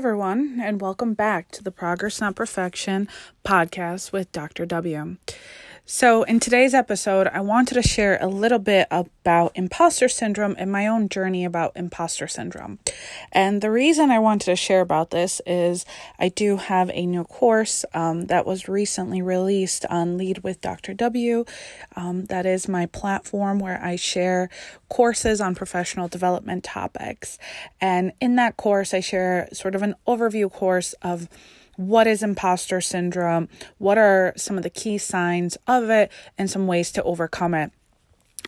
everyone, and welcome back to the Progress Not Perfection podcast with Dr. W. So, in today's episode, I wanted to share a little bit about imposter syndrome and my own journey about imposter syndrome. And the reason I wanted to share about this is I do have a new course um, that was recently released on Lead with Dr. W. Um, that is my platform where I share courses on professional development topics. And in that course, I share sort of an overview course of what is imposter syndrome, what are some of the key signs of it, and some ways to overcome it.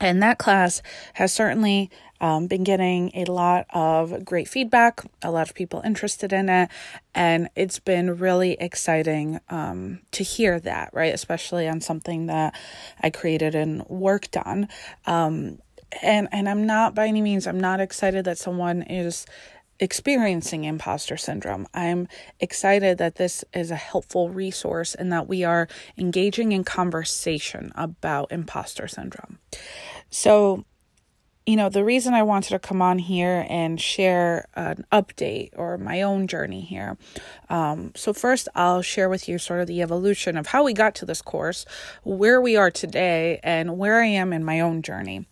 And that class has certainly um, been getting a lot of great feedback, a lot of people interested in it, and it's been really exciting um, to hear that, right? Especially on something that I created and worked on. Um, and and I'm not by any means I'm not excited that someone is experiencing imposter syndrome. I'm excited that this is a helpful resource and that we are engaging in conversation about imposter syndrome. So, you know, the reason I wanted to come on here and share an update or my own journey here. Um, so, first, I'll share with you sort of the evolution of how we got to this course, where we are today, and where I am in my own journey.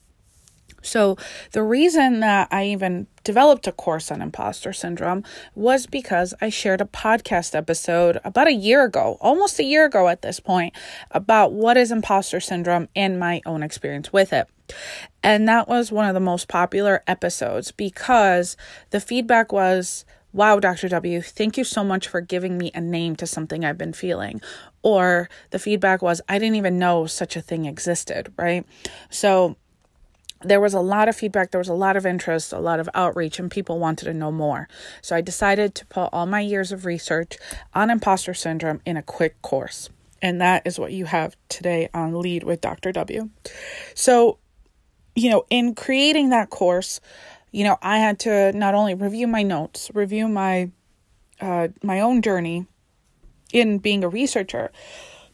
So, the reason that I even developed a course on imposter syndrome was because I shared a podcast episode about a year ago, almost a year ago at this point, about what is imposter syndrome and my own experience with it. And that was one of the most popular episodes because the feedback was, Wow, Dr. W, thank you so much for giving me a name to something I've been feeling. Or the feedback was, I didn't even know such a thing existed, right? So there was a lot of feedback, there was a lot of interest, a lot of outreach, and people wanted to know more. So I decided to put all my years of research on imposter syndrome in a quick course. And that is what you have today on Lead with Dr. W. So, you know, in creating that course, you know, I had to not only review my notes, review my uh, my own journey in being a researcher,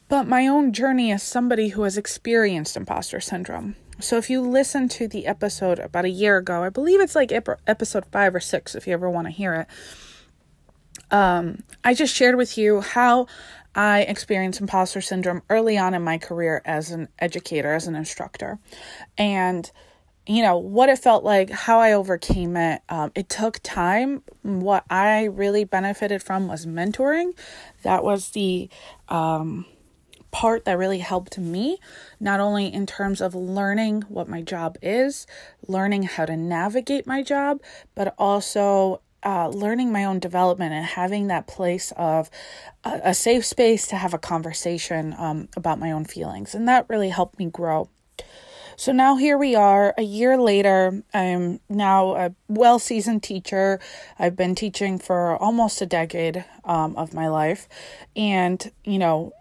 but my own journey as somebody who has experienced imposter syndrome so if you listen to the episode about a year ago, I believe it's like episode five or six, if you ever want to hear it. Um, I just shared with you how I experienced imposter syndrome early on in my career as an educator, as an instructor, and you know what it felt like, how I overcame it. Um, it took time. What I really benefited from was mentoring. That was the um, part that really helped me, not only in terms of learning what my job is, learning how to navigate my job, but also uh, learning my own development and having that place of a, a safe space to have a conversation um, about my own feelings. And that really helped me grow. So now here we are, a year later. I'm now a well seasoned teacher. I've been teaching for almost a decade um, of my life. And, you know,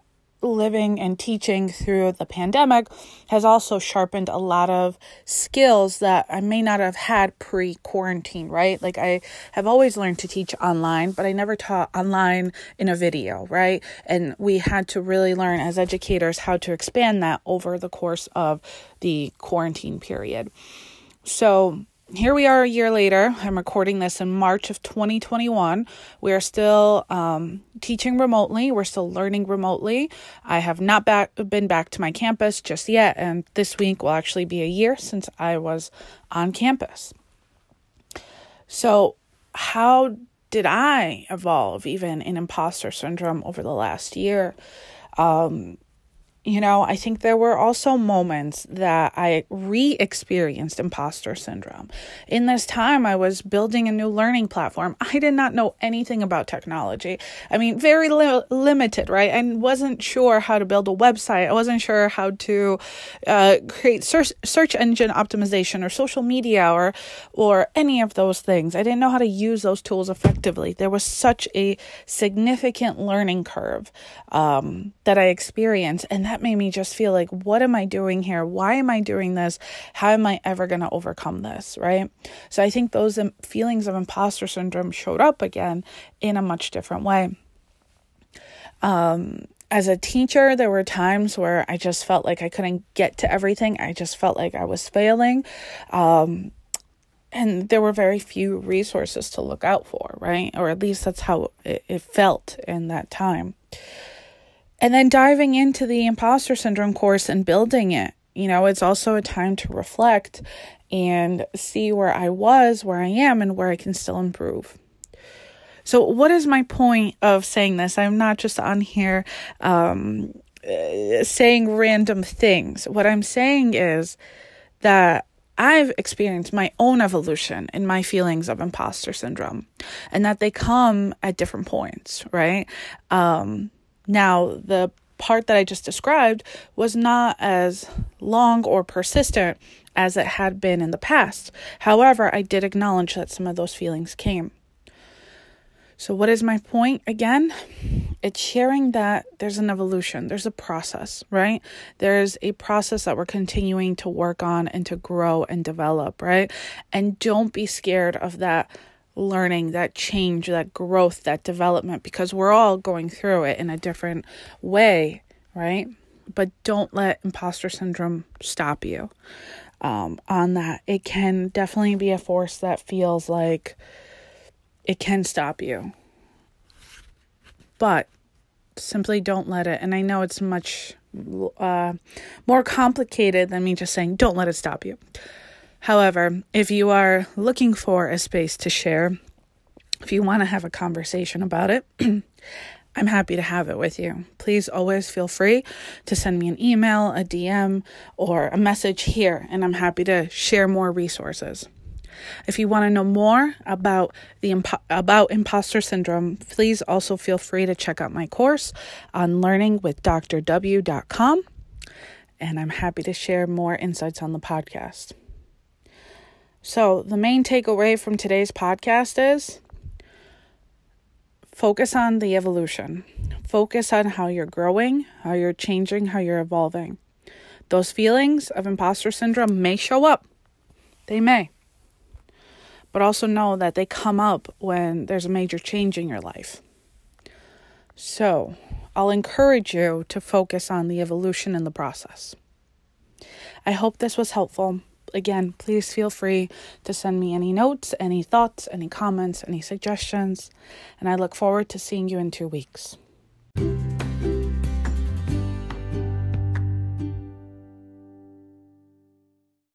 living and teaching through the pandemic has also sharpened a lot of skills that I may not have had pre quarantine, right? Like I have always learned to teach online, but I never taught online in a video, right? And we had to really learn as educators how to expand that over the course of the quarantine period. So, here we are a year later. I'm recording this in March of 2021. We are still um, teaching remotely. We're still learning remotely. I have not back, been back to my campus just yet, and this week will actually be a year since I was on campus. So, how did I evolve even in imposter syndrome over the last year? Um, you know, I think there were also moments that I re experienced imposter syndrome. In this time, I was building a new learning platform. I did not know anything about technology. I mean, very li- limited, right? I wasn't sure how to build a website. I wasn't sure how to uh, create search, search engine optimization or social media or, or any of those things. I didn't know how to use those tools effectively. There was such a significant learning curve um, that I experienced. And that that made me just feel like, what am I doing here? Why am I doing this? How am I ever going to overcome this? Right. So I think those feelings of imposter syndrome showed up again in a much different way. Um, as a teacher, there were times where I just felt like I couldn't get to everything. I just felt like I was failing. Um, and there were very few resources to look out for, right? Or at least that's how it, it felt in that time. And then diving into the imposter syndrome course and building it, you know, it's also a time to reflect and see where I was, where I am, and where I can still improve. So, what is my point of saying this? I'm not just on here um, uh, saying random things. What I'm saying is that I've experienced my own evolution in my feelings of imposter syndrome and that they come at different points, right? Um, now, the part that I just described was not as long or persistent as it had been in the past. However, I did acknowledge that some of those feelings came. So, what is my point again? It's sharing that there's an evolution, there's a process, right? There's a process that we're continuing to work on and to grow and develop, right? And don't be scared of that learning, that change, that growth, that development, because we're all going through it in a different way, right? But don't let imposter syndrome stop you um, on that. It can definitely be a force that feels like it can stop you. But simply don't let it. And I know it's much uh, more complicated than me just saying, don't let it stop you. However, if you are looking for a space to share, if you want to have a conversation about it, I'm happy to have it with you. Please always feel free to send me an email, a DM, or a message here, and I'm happy to share more resources. If you want to know more about the about imposter syndrome, please also feel free to check out my course on learningwithdrw.com, and I'm happy to share more insights on the podcast. So, the main takeaway from today's podcast is focus on the evolution. Focus on how you're growing, how you're changing, how you're evolving. Those feelings of imposter syndrome may show up. They may but also know that they come up when there's a major change in your life. So, I'll encourage you to focus on the evolution in the process. I hope this was helpful. Again, please feel free to send me any notes, any thoughts, any comments, any suggestions, and I look forward to seeing you in two weeks.